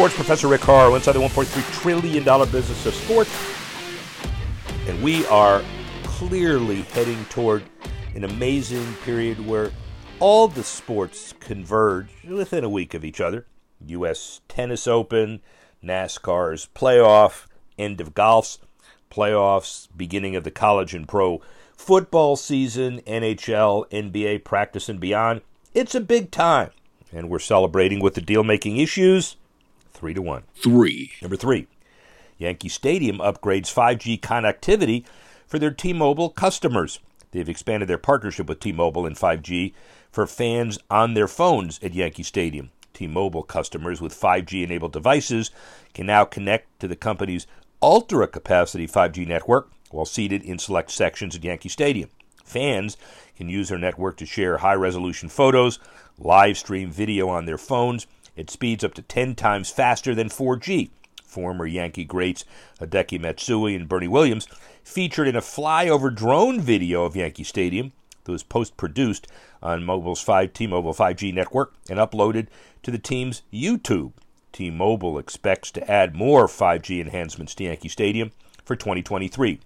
Sports Professor Rick Horrow inside the $1.3 trillion business of sports. And we are clearly heading toward an amazing period where all the sports converge within a week of each other. U.S. Tennis Open, NASCAR's playoff, end of golf's playoffs, beginning of the college and pro football season, NHL, NBA practice, and beyond. It's a big time. And we're celebrating with the deal making issues three to one. Three. Number three, Yankee Stadium upgrades 5G connectivity for their T Mobile customers. They've expanded their partnership with T Mobile and 5G for fans on their phones at Yankee Stadium. T Mobile customers with 5G enabled devices can now connect to the company's ultra capacity 5G network while seated in select sections at Yankee Stadium. Fans can use their network to share high resolution photos, live stream video on their phones. It speeds up to 10 times faster than 4G. Former Yankee greats Hideki Matsui and Bernie Williams featured in a flyover drone video of Yankee Stadium that was post produced on Mobile's 5 T-Mobile 5G network and uploaded to the team's YouTube. T-Mobile expects to add more 5G enhancements to Yankee Stadium for 2023.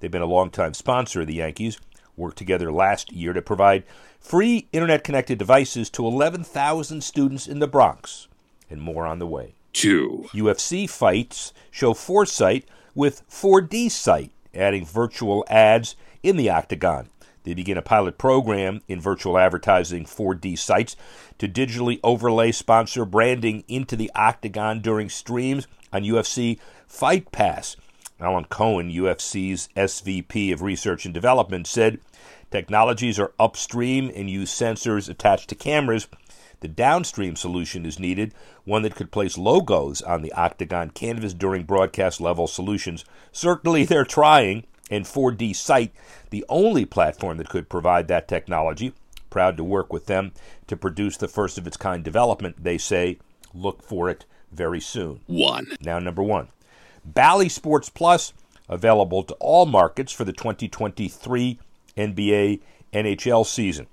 They've been a longtime sponsor of the Yankees, worked together last year to provide free internet connected devices to 11,000 students in the Bronx, and more on the way. Two. UFC fights show Foresight with 4D Sight, adding virtual ads in the octagon. They begin a pilot program in virtual advertising 4D Sight's to digitally overlay sponsor branding into the octagon during streams on UFC Fight Pass. Alan Cohen, UFC's SVP of Research and Development, said technologies are upstream and use sensors attached to cameras. The downstream solution is needed, one that could place logos on the octagon canvas during broadcast level solutions. Certainly, they're trying, and 4D Sight, the only platform that could provide that technology. Proud to work with them to produce the first of its kind development, they say. Look for it very soon. One. Now, number one. Bally Sports Plus, available to all markets for the 2023 NBA NHL season.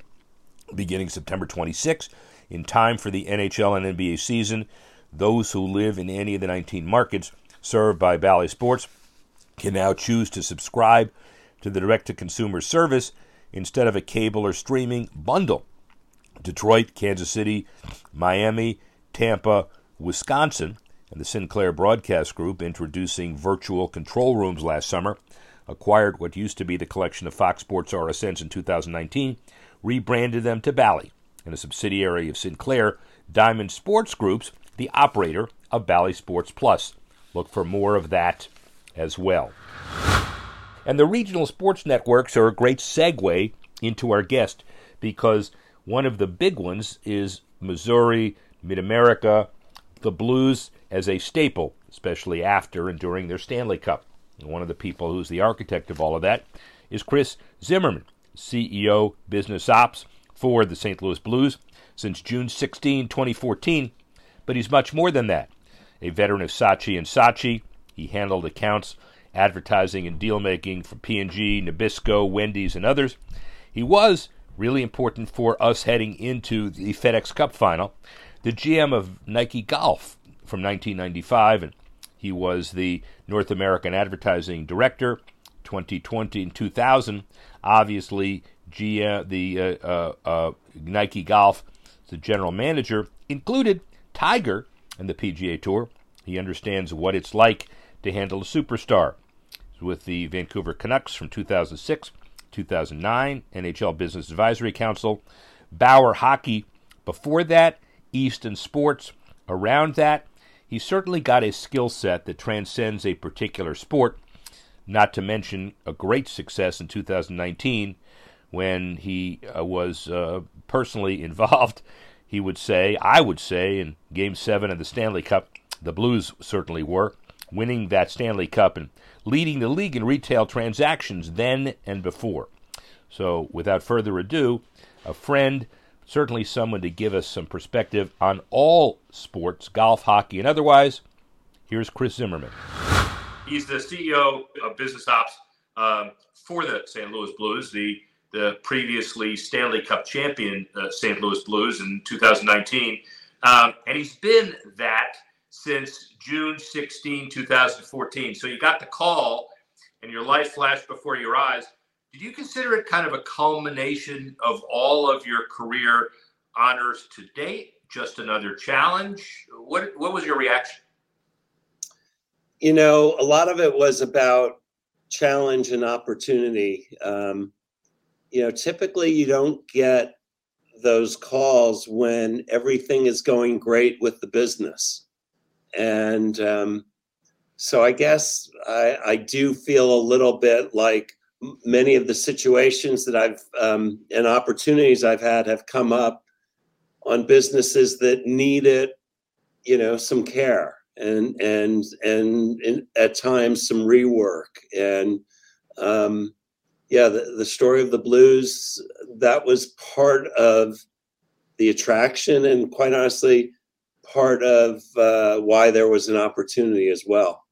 Beginning September 26, in time for the NHL and NBA season, those who live in any of the 19 markets served by Bally Sports can now choose to subscribe to the direct to consumer service instead of a cable or streaming bundle. Detroit, Kansas City, Miami, Tampa, Wisconsin, and the Sinclair Broadcast Group, introducing virtual control rooms last summer, acquired what used to be the collection of Fox Sports RSNs in 2019, rebranded them to Bally, and a subsidiary of Sinclair, Diamond Sports Groups, the operator of Bally Sports Plus. Look for more of that as well. And the regional sports networks are a great segue into our guest because one of the big ones is Missouri, Mid America, the Blues as a staple, especially after and during their Stanley Cup. And one of the people who's the architect of all of that is Chris Zimmerman, CEO Business Ops for the St. Louis Blues since June 16, 2014. But he's much more than that. A veteran of Saatchi and Saatchi, he handled accounts, advertising, and deal making for P&G, Nabisco, Wendy's, and others. He was really important for us heading into the FedEx Cup final. The GM of Nike Golf from 1995, and he was the North American Advertising Director 2020 and 2000. Obviously, GM, the uh, uh, uh, Nike Golf, the general manager, included Tiger and the PGA Tour. He understands what it's like to handle a superstar. With the Vancouver Canucks from 2006, 2009, NHL Business Advisory Council, Bauer Hockey. Before that, Easton Sports. Around that, he certainly got a skill set that transcends a particular sport, not to mention a great success in 2019 when he uh, was uh, personally involved, he would say, I would say, in Game 7 of the Stanley Cup The Blues certainly were, winning that Stanley Cup and leading the league in retail transactions then and before. So, without further ado, a friend, certainly someone to give us some perspective on all sports, golf, hockey, and otherwise. Here's Chris Zimmerman. He's the CEO of Business Ops um, for the St. Louis Blues, the the previously Stanley Cup champion uh, St. Louis Blues in 2019, um, and he's been that since June 16, 2014. So you got the call, and your life flashed before your eyes. Did you consider it kind of a culmination of all of your career honors to date? Just another challenge? What What was your reaction? You know, a lot of it was about challenge and opportunity. Um, you know, typically you don't get those calls when everything is going great with the business. And um, so I guess I, I, do feel a little bit like many of the situations that I've um, and opportunities I've had have come up on businesses that needed, you know, some care and and and, at times some rework and um, yeah, the, the story of the blues that was part of the attraction and quite honestly part of uh, why there was an opportunity as well.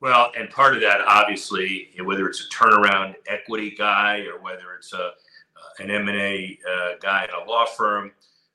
Well, and part of that, obviously, whether it's a turnaround equity guy or whether it's a uh, an M and A uh, guy at a law firm,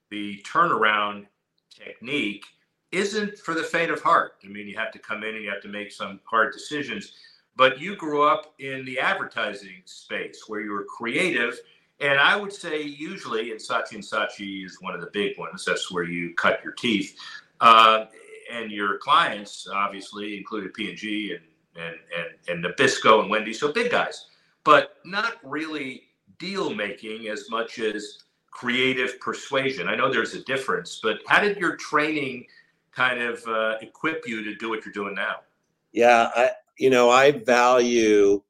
the turnaround technique isn't for the faint of heart. I mean, you have to come in and you have to make some hard decisions. But you grew up in the advertising space where you were creative. And I would say usually, and Saatchi and Saatchi is one of the big ones. That's where you cut your teeth. Uh, and your clients obviously included P&G and, and, and, and Nabisco and Wendy, so big guys, but not really deal making as much as creative persuasion. I know there's a difference, but how did your training – kind of uh, equip you to do what you're doing now? Yeah, I you know I value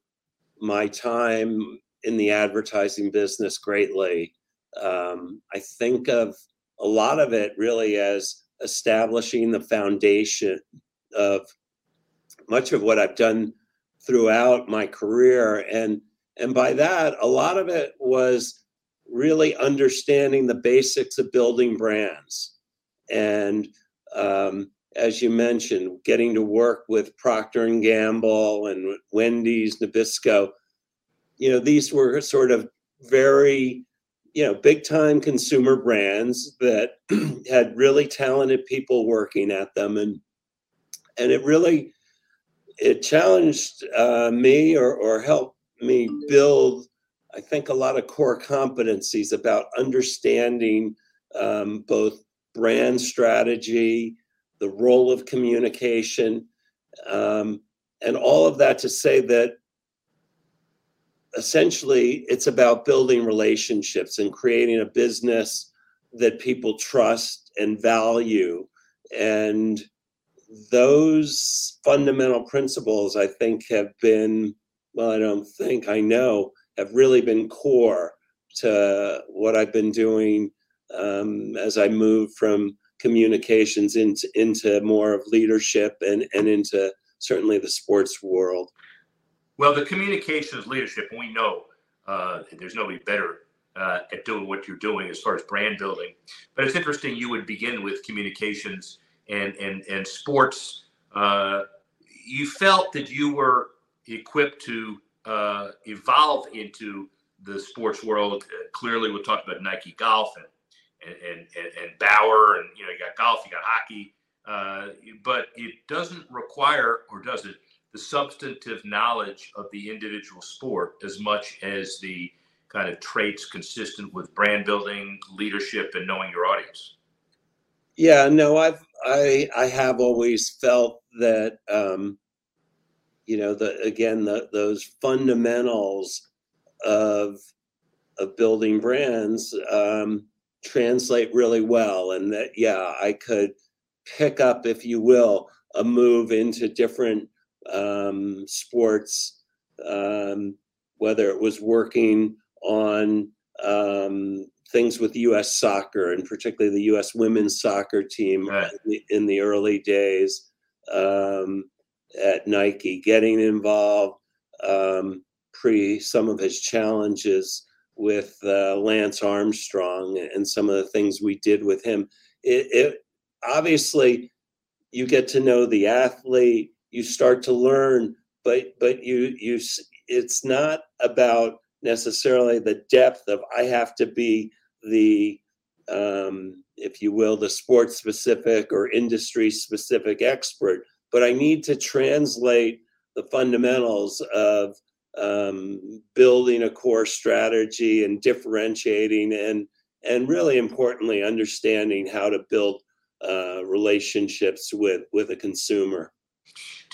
my time in the advertising business greatly. Um, I think of a lot of it really as establishing the foundation of much of what I've done throughout my career. And and by that a lot of it was really understanding the basics of building brands. And um, as you mentioned, getting to work with Procter and Gamble and Wendy's, Nabisco, you know, these were sort of very, you know, big time consumer brands that had really talented people working at them, and and it really it challenged uh, me or or helped me build, I think, a lot of core competencies about understanding um, both brand strategy, the role of communication, um, and all of that to say that essentially it's about building relationships and creating a business that people trust and value. And those fundamental principles, I think, have been, well, I don't think, I know, have really been core to what I've been doing um, as I move from communications into into more of leadership and and into certainly the sports world. Well, the communications leadership, we know uh, there's nobody better uh, at doing what you're doing as far as brand building. But it's interesting you would begin with communications and and and sports. Uh, you felt that you were equipped to uh, evolve into the sports world. Uh, clearly, we talked about Nike Golf and and, and, and Bauer, and you know, you got golf, you got hockey, uh, but it doesn't require, or does it, the substantive knowledge of the individual sport as much as the kind of traits consistent with brand building, leadership, and knowing your audience. Yeah, no, I've I I have always felt that um, you know the again the those fundamentals of of building brands um, translate really well and that yeah i could pick up if you will a move into different um, sports um, whether it was working on um, things with us soccer and particularly the us women's soccer team right. in, the, in, the, early days um, at Nike, getting involved um, pre some of his challenges with uh, Lance Armstrong and some of the things we did with him. It, it obviously you get to know the athlete, you start to learn, but but you you it's not about necessarily the depth of I have to be the um, if you will, the sports specific or industry specific expert, but I need to translate the fundamentals of um, building a core strategy and differentiating and and really importantly understanding how to build uh, relationships with with a consumer.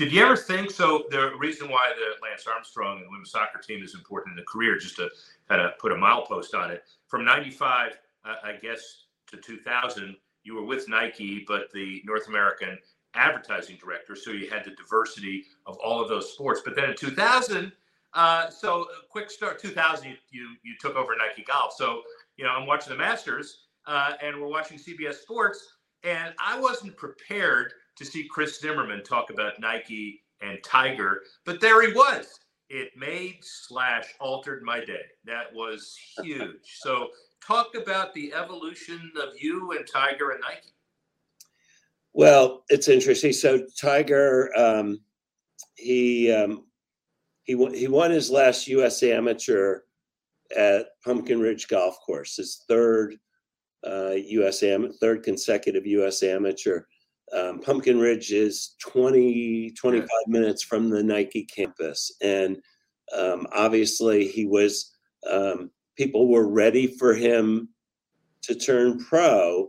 Did you ever think so? The reason why the Lance Armstrong and the women's soccer team is important in the career, just to kind of put a milepost on it, from '95, uh, I guess, to 2000, you were with Nike, but the North American advertising director, so you had the diversity of all of those sports. But then in 2000, uh, so quick start, 2000, you, you, took over Nike Golf. So you know, I'm watching the Masters, uh, and we're watching CBS Sports, and I wasn't prepared to see Chris Zimmerman talk about Nike and Tiger, but there he was. It made slash altered my day. That was huge. So talk about the evolution of you and Tiger and Nike. Well, it's interesting. So Tiger, um, he um, he won, he won his last U.S. Amateur at Pumpkin Ridge Golf Course, his third uh, U.S. Am- third consecutive U.S. Amateur. Um, Pumpkin Ridge is 20, 25 minutes from the Nike campus. And um, obviously, he was, um, people were ready for him to turn pro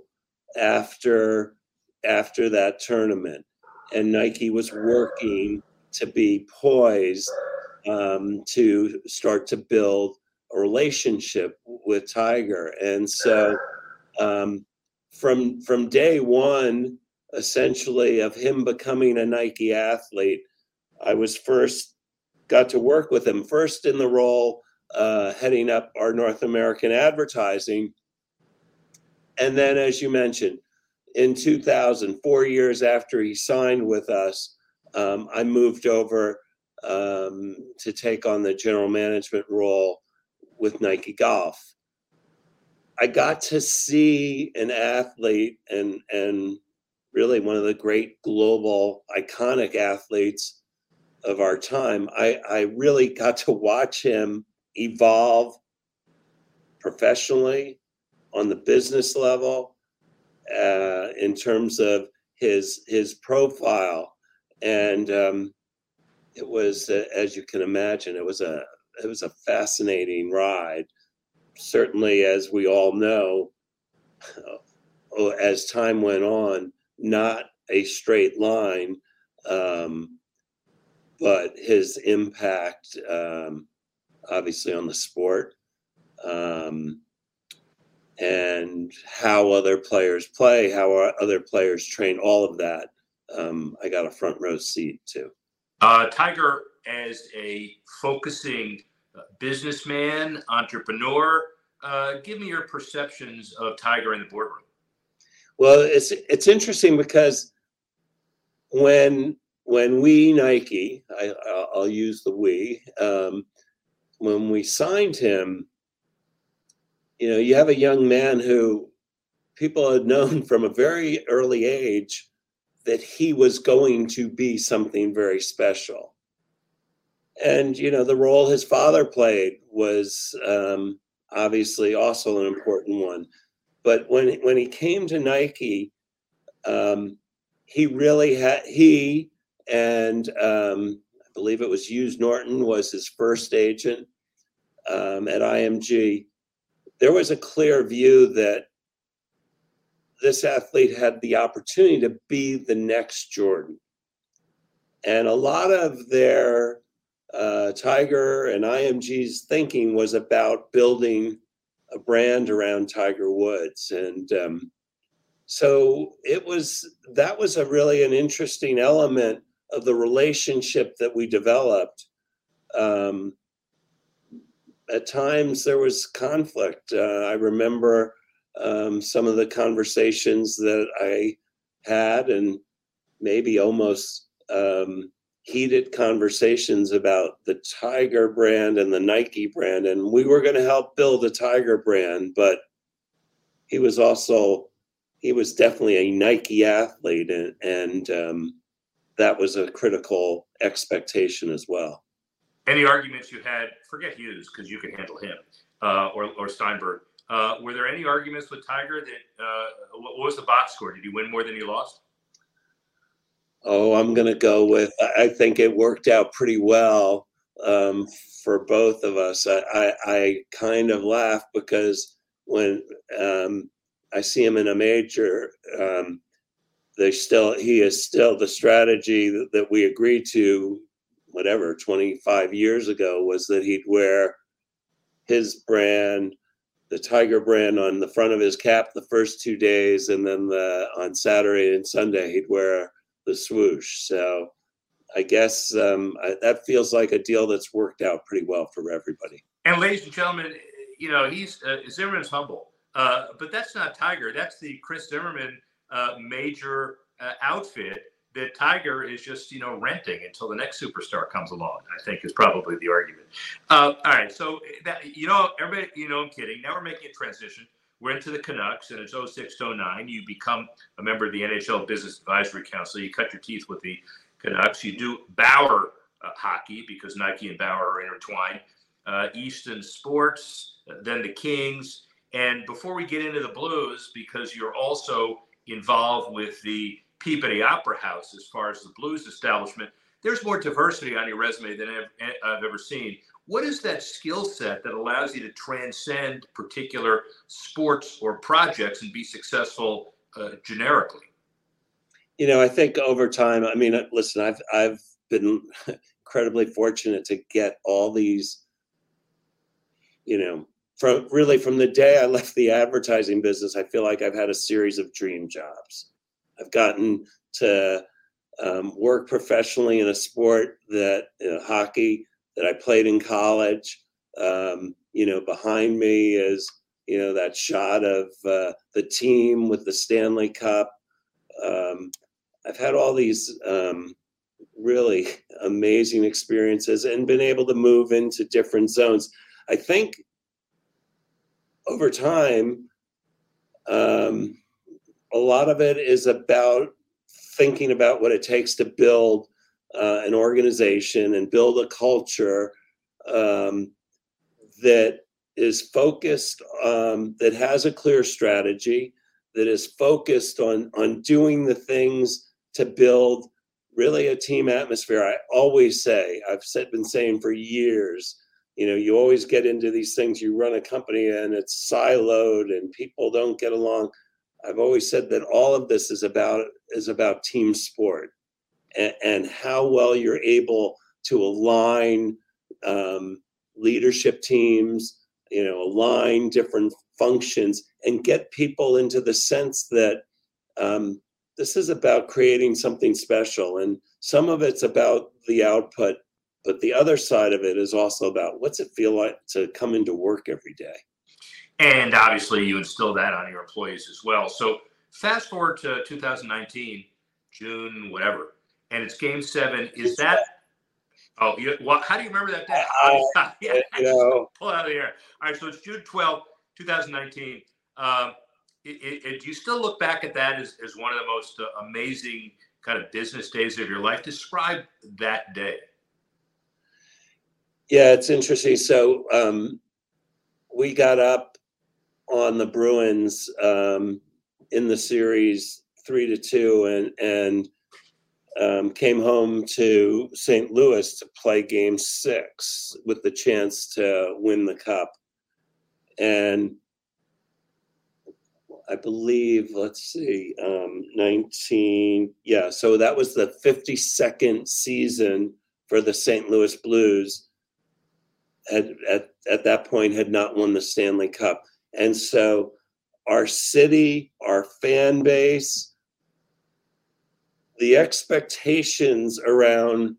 after after that tournament. And nike was working to be poised um, to start to build a relationship with tiger. And so um, from from day one essentially of him becoming a Nike athlete. I was first got to work with him first in the role uh, heading up our North American advertising, and then as you mentioned, in 2000, four years after he signed with us, um, I moved over um, to take on the general management role with Nike Golf. I got to see an athlete and and really one of the great global iconic athletes of our time. I, I really got to watch him evolve professionally on the business level uh, in terms of his his profile and um, it was uh, as you can imagine it was a it was a fascinating ride certainly as we all know as time went on not a straight line, um, but his impact, um, obviously, on the sport um, and how other players play, how other players train, all of that. Um, I got a front row seat too. Uh, Tiger, as a focusing uh, businessman, entrepreneur, uh, give me your perceptions of Tiger in the boardroom. Well, it's it's interesting because when when we Nike, I, will use the we, um, when we signed him, you know, you have a young man who people had known from a very early age that he was going to be something very special. And you know, the role his father played was um, obviously also an important one. But when when he came to Nike, um, he really had he and um, I believe it was Hughes Norton was his first agent um, at IMG. There was a clear view that this athlete had the opportunity to be the next Jordan, and a lot of their uh, Tiger and IMG's thinking was about building a brand around Tiger Woods, and um, so it was that was a really an interesting element of the relationship that we developed. Um, at times there was conflict. Uh, I remember um, some of the conversations that I had, and maybe almost um, heated conversations about the Tiger brand and the Nike brand, and we were going to help build a Tiger brand, but he was also he was definitely a Nike athlete, and, and um, that was a critical expectation as well. Any arguments you had? Forget Hughes because you can handle him, uh, or or Steinberg. Uh, were there any arguments with Tiger that uh, what was the box score? Did you win more than you lost? Oh, I'm going to go with. I think it worked out pretty well um, for both of us. I, I, I, kind of laugh because when um, I see him in a major, um, they still he is still the strategy that, that we agreed to, whatever 25 years ago, was that he'd wear his brand the Tiger brand on the front of his cap the first two days, and then the on Saturday and Sunday he'd wear the swoosh. So I guess um, I, that feels like a deal that's worked out pretty well for everybody. And ladies and gentlemen, you know he's uh, Zimmerman's humble, uh, but that's not Tiger. That's the Chris Zimmerman uh, major uh, outfit that Tiger is just you know renting until the next superstar comes along. I think is probably the argument. Uh, all right, so that you know everybody, you know I'm kidding. Now we're making a transition we're into the Canucks, and it's 06 09. You become a member of the NHL Business Advisory Council. You cut your teeth with the Canucks. You do Bauer uh, hockey because Nike and Bauer are intertwined. Uh, Easton Sports, uh, then the Kings. And before we get into the Blues, because you're also involved with the Peabody Opera House as far as the blues establishment, there's more diversity on your resume than I've, I've ever seen. What is that skill set that allows you to transcend particular sports or projects and be successful uh, generically? You know, I think over time, I mean, listen, I've I've been incredibly fortunate to get all these, you know, from really from the day I left the advertising business, I feel like I've had a series of dream jobs. I've gotten to um, work professionally in a sport that you know, hockey that I played in college. Um, you know, behind me is you know that shot of uh, the team with the Stanley Cup. Um, I've had all these um, really amazing experiences and been able to move into different zones. I think over time, um, a lot of it is about thinking about what it takes to build uh, an organization and build a culture um, that is focused, um, that has a clear strategy, that is focused on on doing the things to build really a team atmosphere. I always say, I've said, been saying for years, you know, you always get into these things. You run a company and it's siloed and people don't get along. I've always said that all of this is about is about team sport and, how well you're able to align um, leadership teams, you know, align different functions and get people into the sense that um, this is about creating something special. And some of it's about the output, but the other side of it is also about what's it feel like to come into work every day. And obviously, you instill that on your employees as well. So, fast forward to 2019, June, whatever and it's Game Seven. Is that? Oh, you, well, how do you remember that day? Uh, yeah, you know. pull out of the air. All right, so it's June 12, 2019. Um, it, it, do you still look back at that as, as one of the most uh, amazing kind of business days of your life? Describe that day. Yeah, it's interesting. So um, we got up on the Bruins um, in the series three to two, and and um, came home to St. Louis to play game six with the chance to win the cup. And I believe, let's see, um, 19, yeah, so that was the 52nd season for the St. Louis Blues. At, at, at that point, had not won the Stanley Cup. And so our city, our fan base, the expectations around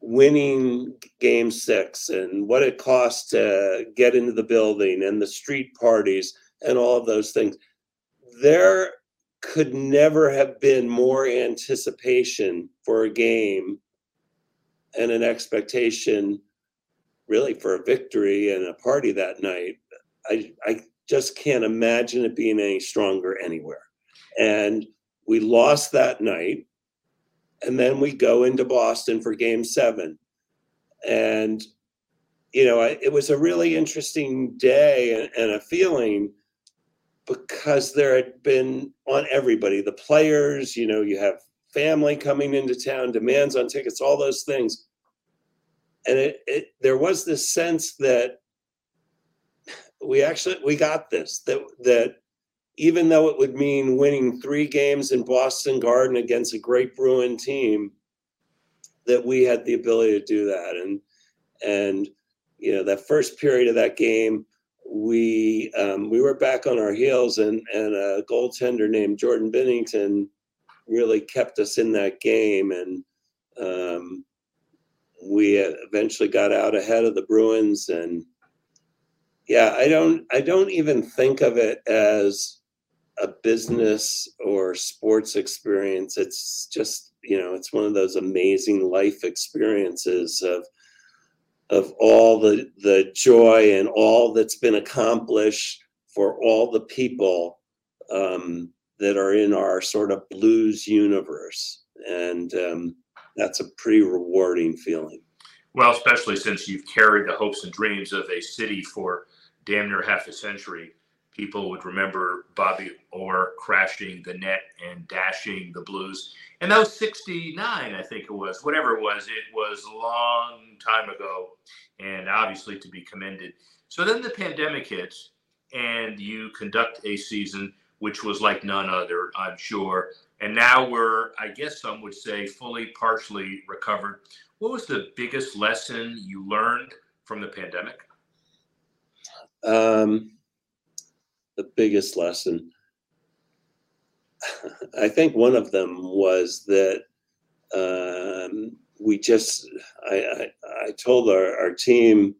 winning game six and what it costs to get into the building and the street parties and all of those things they're could never have been more anticipation for a game and an expectation really for a victory and a party that night. I, I just can't imagine it being any stronger anywhere. And we lost that night. And then we go into Boston for game seven. And, you know, it was a really interesting day and a feeling because there had been on everybody the players, you know, you have family coming into town, demands on tickets, all those things. And it, it there was this sense that we actually we got this that that even though it would mean winning three games in Boston Garden against a great Bruin team, that we had the ability to do that. And and you know that first period of that game, we um, we were back on our heels, and and a goaltender named Jordan Binnington really kept us in that game, and um, we eventually got out ahead of the Bruins. And yeah, I don't I don't even think of it as a business or sports experience. It's just you know it's one of those amazing life experiences of of all the the joy and all that's been accomplished for all the people um, that are in our sort of blues universe, and um, that's a pretty rewarding feeling. Well, especially since you've carried the hopes and dreams of a city for damn near half a century people would remember Bobby Orr crashing the net and dashing the Blues. And that was 69, I think it was, whatever it was. It was a long time ago and obviously to be commended. So then the pandemic hits and you conduct a season which was like none other, I'm sure. And now we're, I guess some would say, fully, partially recovered. What was the biggest lesson you learned from the pandemic? Um, the biggest lesson. I think one of them was that um, we just, I, I, I told our, our team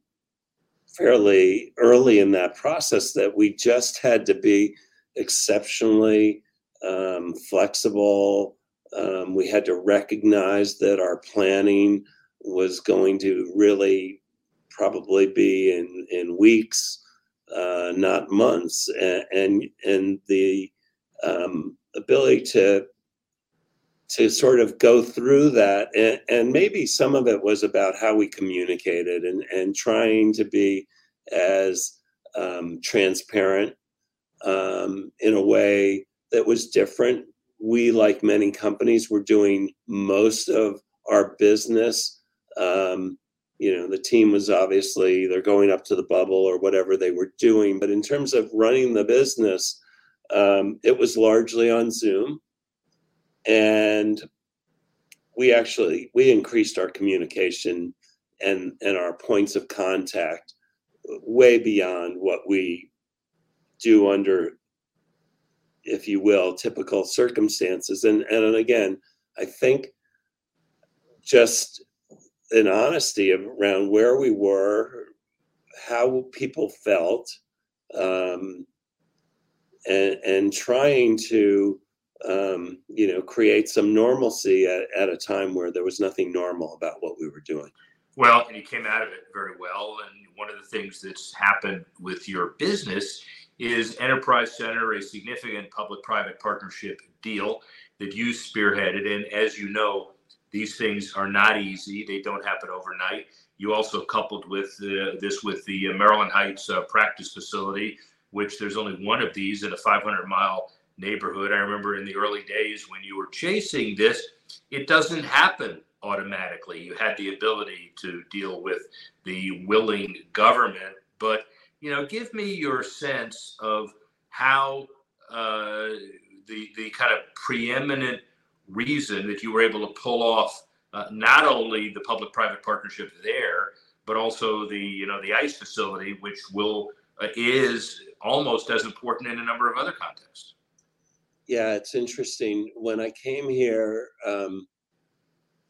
fairly early in that process that we just had to be exceptionally um, flexible. Um, we had to recognize that our planning was going to really probably be in, in weeks uh, not months, and and, the um, ability to to sort of go through that, and, and maybe some of it was about how we communicated and and trying to be as um, transparent um, in a way that was different. We, like many companies, were doing most of our business um, you know the team was obviously they're going up to the bubble or whatever they were doing. But in terms of running the business um, it was largely on zoom. And we actually we increased our communication and and our points of contact way beyond what we do under if you will typical circumstances. And and again i think just an honesty around where we were, how people felt, um, and, and trying to um, you know create some normalcy at, at a time where there was nothing normal about what we were doing. Well, and you came out of it very well. And one of the things that's happened with your business is Enterprise Center, a significant public-private partnership deal that you spearheaded. And as you know, these things are not easy. They don't happen overnight. You also coupled with uh, this with the Maryland Heights uh, practice facility, which there's only one of these in a 500 mile neighborhood. I remember in the early days when you were chasing this, it doesn't happen automatically. You had the ability to deal with the willing government, but you know, give me your sense of how uh, the the kind of preeminent reason that you were able to pull off uh, not only the public-private partnership there, but also the you know the ice facility, which will uh, is almost as important in a number of other contexts. Yeah, it's interesting. When I came here, um,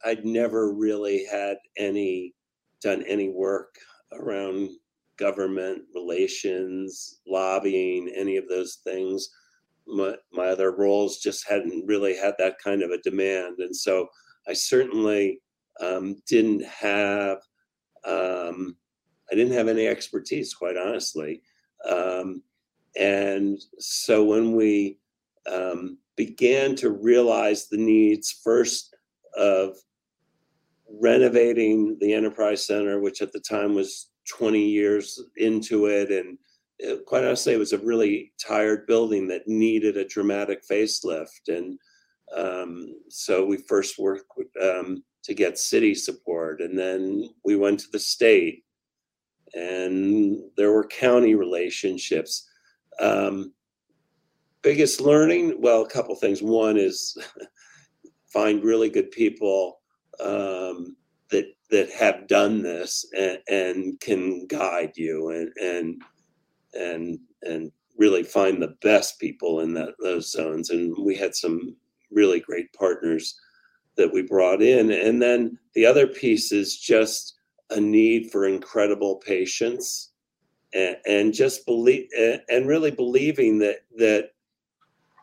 I'd never really had any done any work around government relations, lobbying, any of those things my, my other roles just hadn't really had that kind of a demand. And so I certainly um, didn't have um, I didn't have any expertise, quite honestly. Um, and so when we um, began to realize the needs first of renovating the Enterprise Center, which at the time was 20 years into it, and it, quite honestly, it was a really tired building that needed a dramatic facelift. And um, so we first worked with, um, to get city support, and then we went to the state, and there were county relationships. Um, biggest learning, well, a couple things. One is find really good people um, that that have done this and, and can guide you and and and and really find the best people in that those zones. And we had some really great partners that we brought in. And then the other piece is just a need for incredible patience and, and just believe and really believing that that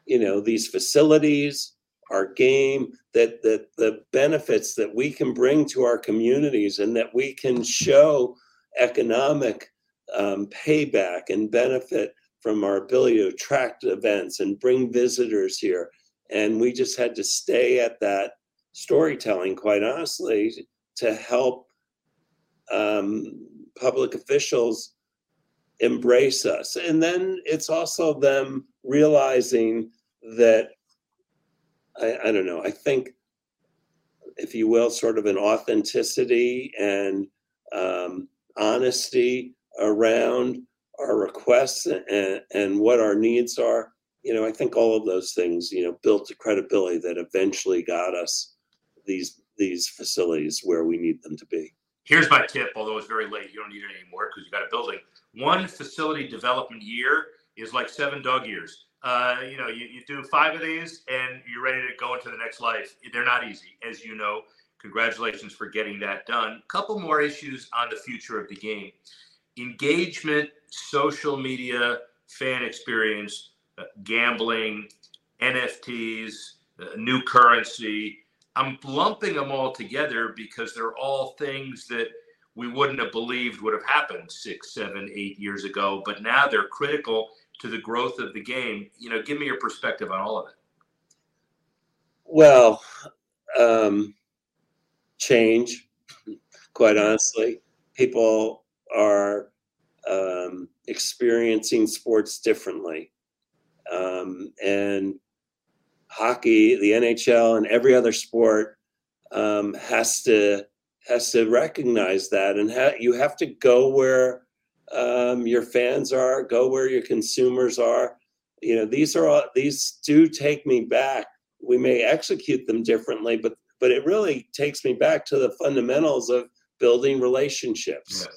you know these facilities our game that that the benefits that we can bring to our communities and that we can show economic um, payback and benefit from our ability to attract events and bring visitors here and we just had to stay at that storytelling quite honestly to help um, public officials embrace us and then it's also them realizing that I, I don't know. I think, if you will, sort of an authenticity and um, honesty around our requests and, and what our needs are. You know, I think all of those things, you know, built the credibility that eventually got us these these facilities where we need them to be. Here's my tip, although it's very late, you don't need it anymore because you got a building. One facility development year is like seven dog years. Uh, you know, you, you do five of these and you're ready to go into the next life. They're not easy, as you know. Congratulations for getting that done. Couple more issues on the future of the game engagement, social media, fan experience, uh, gambling, NFTs, uh, new currency. I'm lumping them all together because they're all things that we wouldn't have believed would have happened six, seven, eight years ago, but now they're critical to the growth of the game. You know, give me your perspective on all of it. Well, um, change, quite honestly. People are um, experiencing sports differently. Um, and hockey, the NHL, and every other sport um, has to has to recognize that, and ha- you have to go where um, your fans are, go where your consumers are. You know, these are all these do take me back. We may execute them differently, but but it really takes me back to the fundamentals of building relationships yeah.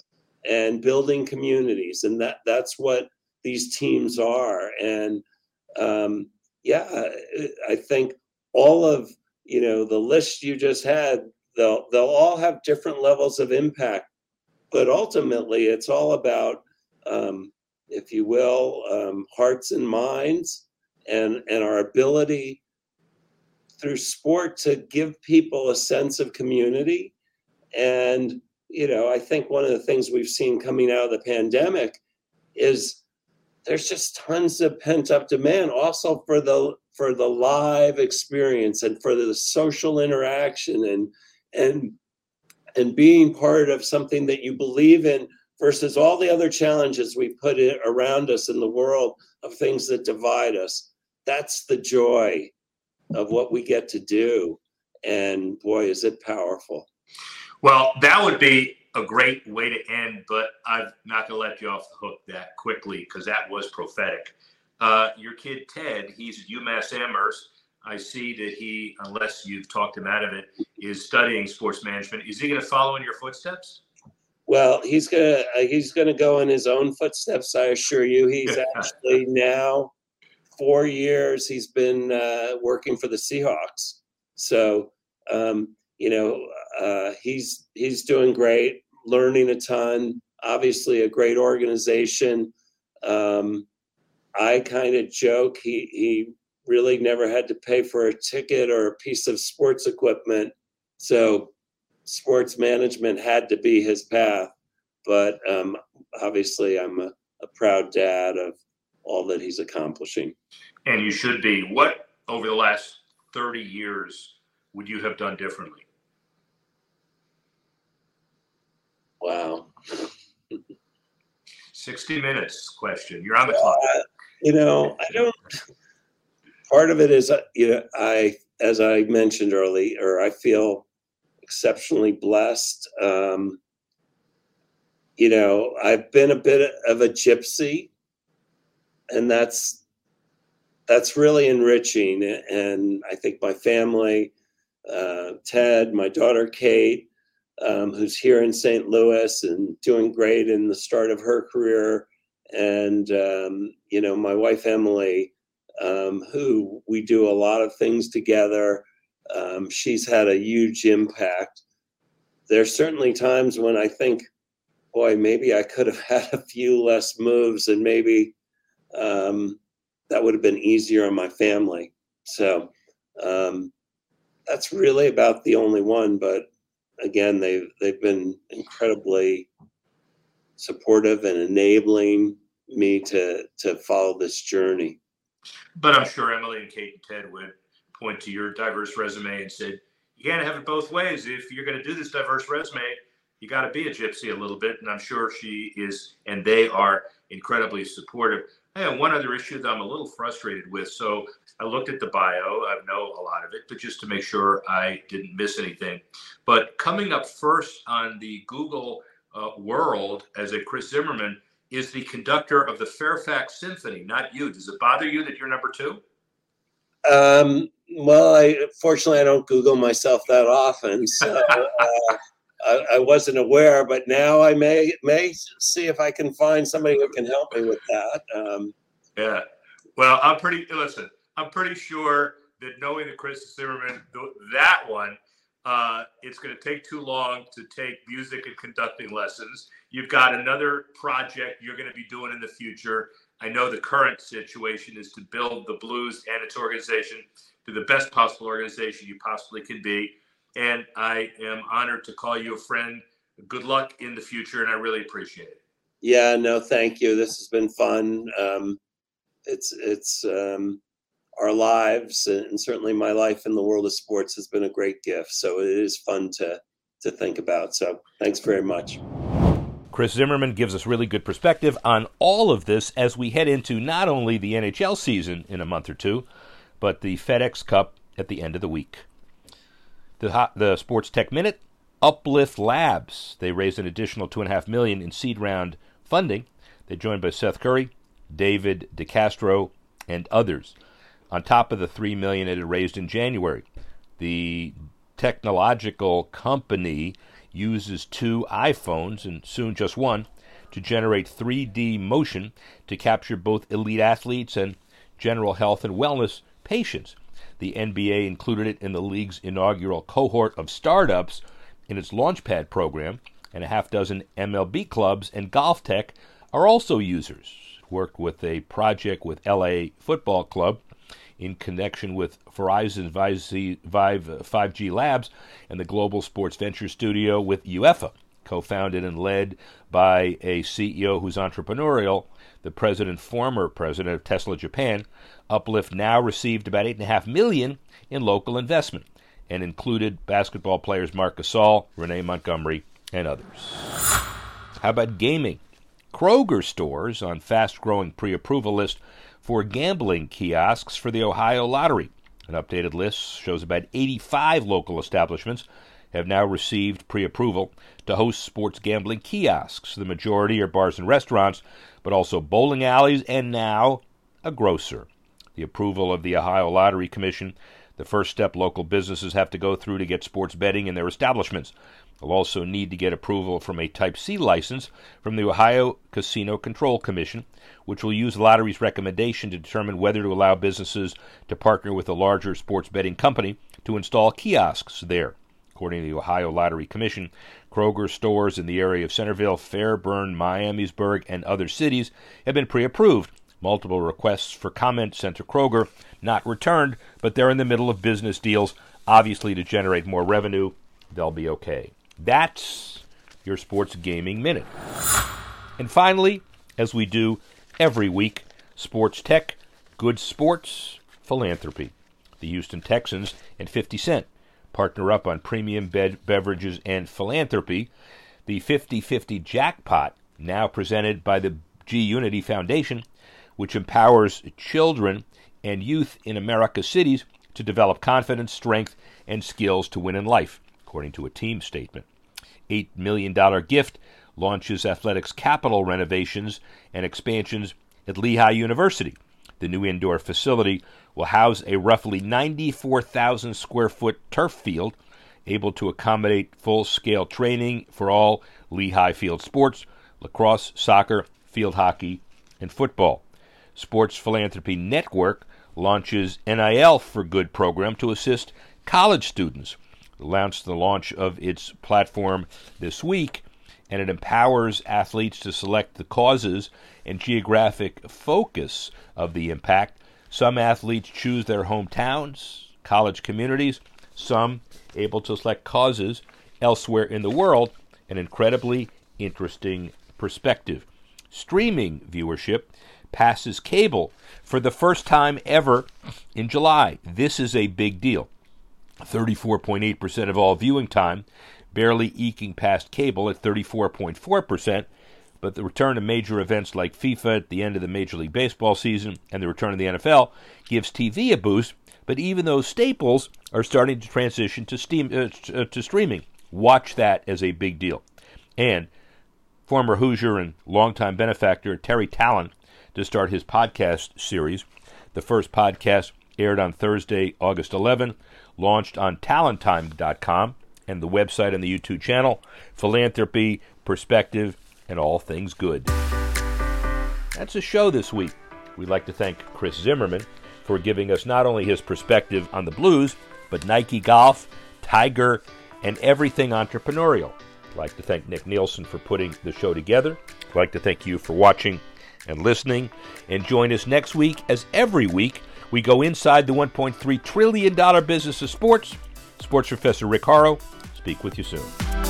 And building communities, and that that's what these teams are. And um, yeah, I think all of you know the list you just had, they'll they'll all have different levels of impact but ultimately it's all about um, if you will um, hearts and minds and and our ability through sport to give people a sense of community and you know i think one of the things we've seen coming out of the pandemic is there's just tons of pent up demand also for the for the live experience and for the social interaction and and and being part of something that you believe in versus all the other challenges we put it around us in the world of things that divide us. That's the joy of what we get to do. And boy, is it powerful. Well, that would be a great way to end, but I'm not going to let you off the hook that quickly because that was prophetic. Uh, your kid, Ted, he's at UMass Amherst. I see that he, unless you've talked him out of it, is studying sports management. Is he going to follow in your footsteps? Well, he's gonna uh, he's gonna go in his own footsteps. I assure you. He's actually now four years. He's been uh, working for the Seahawks. So um, you know uh, he's he's doing great, learning a ton. Obviously, a great organization. Um, I kind of joke he he really never had to pay for a ticket or a piece of sports equipment, so sports management had to be his path. But um, obviously, I'm a, a proud dad of all that he's accomplishing. And you should be. What over the last 30 years would you have done differently? Wow. 60 minutes question. You're on the clock. Uh, you know, I don't. Part of it is, uh, you know, I, as I mentioned earlier, I feel exceptionally blessed. Um, you know, I've been a bit of a gypsy, and that's that's really enriching. And I think my family, uh, Ted, my daughter Kate, um, who's here in St. Louis and doing great in the start of her career, and um, you know my wife Emily, um, who we do a lot of things together. Um, she's had a huge impact. There's certainly times when I think, boy, maybe I could have had a few less moves, and maybe um, that would have been easier on my family. So um, that's really about the only one. But again, they've they've been incredibly supportive and enabling me to to follow this journey. But I'm sure Emily and Kate and Ted would point to your diverse resume and said, "You can't have it both ways. If you're going to do this diverse resume, you got to be a gypsy a little bit." And I'm sure she is, and they are incredibly supportive. I have one other issue that I'm a little frustrated with. So I looked at the bio. I know a lot of it, but just to make sure I didn't miss anything. But coming up first on the Google uh, world as a Chris Zimmerman is the conductor of the Fairfax Symphony, not you. Does it bother you that you're number two? Um, well, I fortunately I don't Google myself that often, so uh, I, I, wasn't aware, but now I may may see if I can find somebody who can help me with that. Um, yeah. Well, I'm pretty. Listen, I'm pretty sure that knowing that Chris Zimmerman, that one, uh, it's going to take too long to take music and conducting lessons. You've got another project you're going to be doing in the future. I know the current situation is to build the Blues and its organization to the best possible organization you possibly can be and I am honored to call you a friend. Good luck in the future, and I really appreciate it. Yeah, no, thank you. This has been fun. Um, it's it's um, our lives, and certainly my life in the world of sports has been a great gift. So it is fun to to think about. So thanks very much. Chris Zimmerman gives us really good perspective on all of this as we head into not only the NHL season in a month or two, but the FedEx Cup at the end of the week the the Sports Tech Minute, Uplift Labs. They raised an additional two and a half million in seed round funding. They're joined by Seth Curry, David DeCastro, and others. On top of the three million it had raised in January, the technological company uses two iPhones and soon just one to generate 3D motion to capture both elite athletes and general health and wellness patients. The NBA included it in the league's inaugural cohort of startups in its Launchpad program, and a half dozen MLB clubs and GOLFTEC are also users. Worked with a project with LA Football Club in connection with Verizon Vive 5G uh, Labs and the Global Sports Venture Studio with UEFA, co founded and led by a CEO who's entrepreneurial, the president, former president of Tesla Japan, Uplift now received about eight and a half million in local investment and included basketball players Marc Gasol, Renee Montgomery, and others. How about gaming? Kroger stores on fast-growing pre-approval list for gambling kiosks for the Ohio Lottery. An updated list shows about 85 local establishments have now received pre-approval to host sports gambling kiosks. The majority are bars and restaurants, but also bowling alleys and now a grocer the approval of the Ohio Lottery Commission, the first step local businesses have to go through to get sports betting in their establishments. They'll also need to get approval from a Type C license from the Ohio Casino Control Commission, which will use the lottery's recommendation to determine whether to allow businesses to partner with a larger sports betting company to install kiosks there. According to the Ohio Lottery Commission, Kroger stores in the area of Centerville, Fairborn, Miamisburg, and other cities have been pre approved Multiple requests for comment sent to Kroger, not returned, but they're in the middle of business deals, obviously to generate more revenue. They'll be okay. That's your Sports Gaming Minute. And finally, as we do every week, Sports Tech, Good Sports, Philanthropy. The Houston Texans and 50 Cent partner up on premium beverages and philanthropy. The 50 50 jackpot, now presented by the G Unity Foundation, which empowers children and youth in America's cities to develop confidence, strength, and skills to win in life, according to a team statement. $8 million gift launches athletics capital renovations and expansions at Lehigh University. The new indoor facility will house a roughly 94,000 square foot turf field able to accommodate full scale training for all Lehigh field sports lacrosse, soccer, field hockey, and football. Sports Philanthropy Network launches NIL for Good program to assist college students. Announced the launch of its platform this week, and it empowers athletes to select the causes and geographic focus of the impact. Some athletes choose their hometowns, college communities, some able to select causes elsewhere in the world, an incredibly interesting perspective. Streaming viewership passes cable for the first time ever in July. This is a big deal. 34.8% of all viewing time, barely eking past cable at 34.4%. But the return of major events like FIFA at the end of the Major League Baseball season and the return of the NFL gives TV a boost. But even those staples are starting to transition to, steam, uh, to streaming. Watch that as a big deal. And former Hoosier and longtime benefactor Terry Tallon to start his podcast series. The first podcast aired on Thursday, August 11, launched on talentime.com and the website and the YouTube channel, Philanthropy, Perspective, and All Things Good. That's a show this week. We'd like to thank Chris Zimmerman for giving us not only his perspective on the blues, but Nike Golf, Tiger, and everything entrepreneurial. I'd like to thank Nick Nielsen for putting the show together. I'd like to thank you for watching and listening. And join us next week, as every week, we go inside the $1.3 trillion business of sports. Sports professor Rick Horrow. Speak with you soon.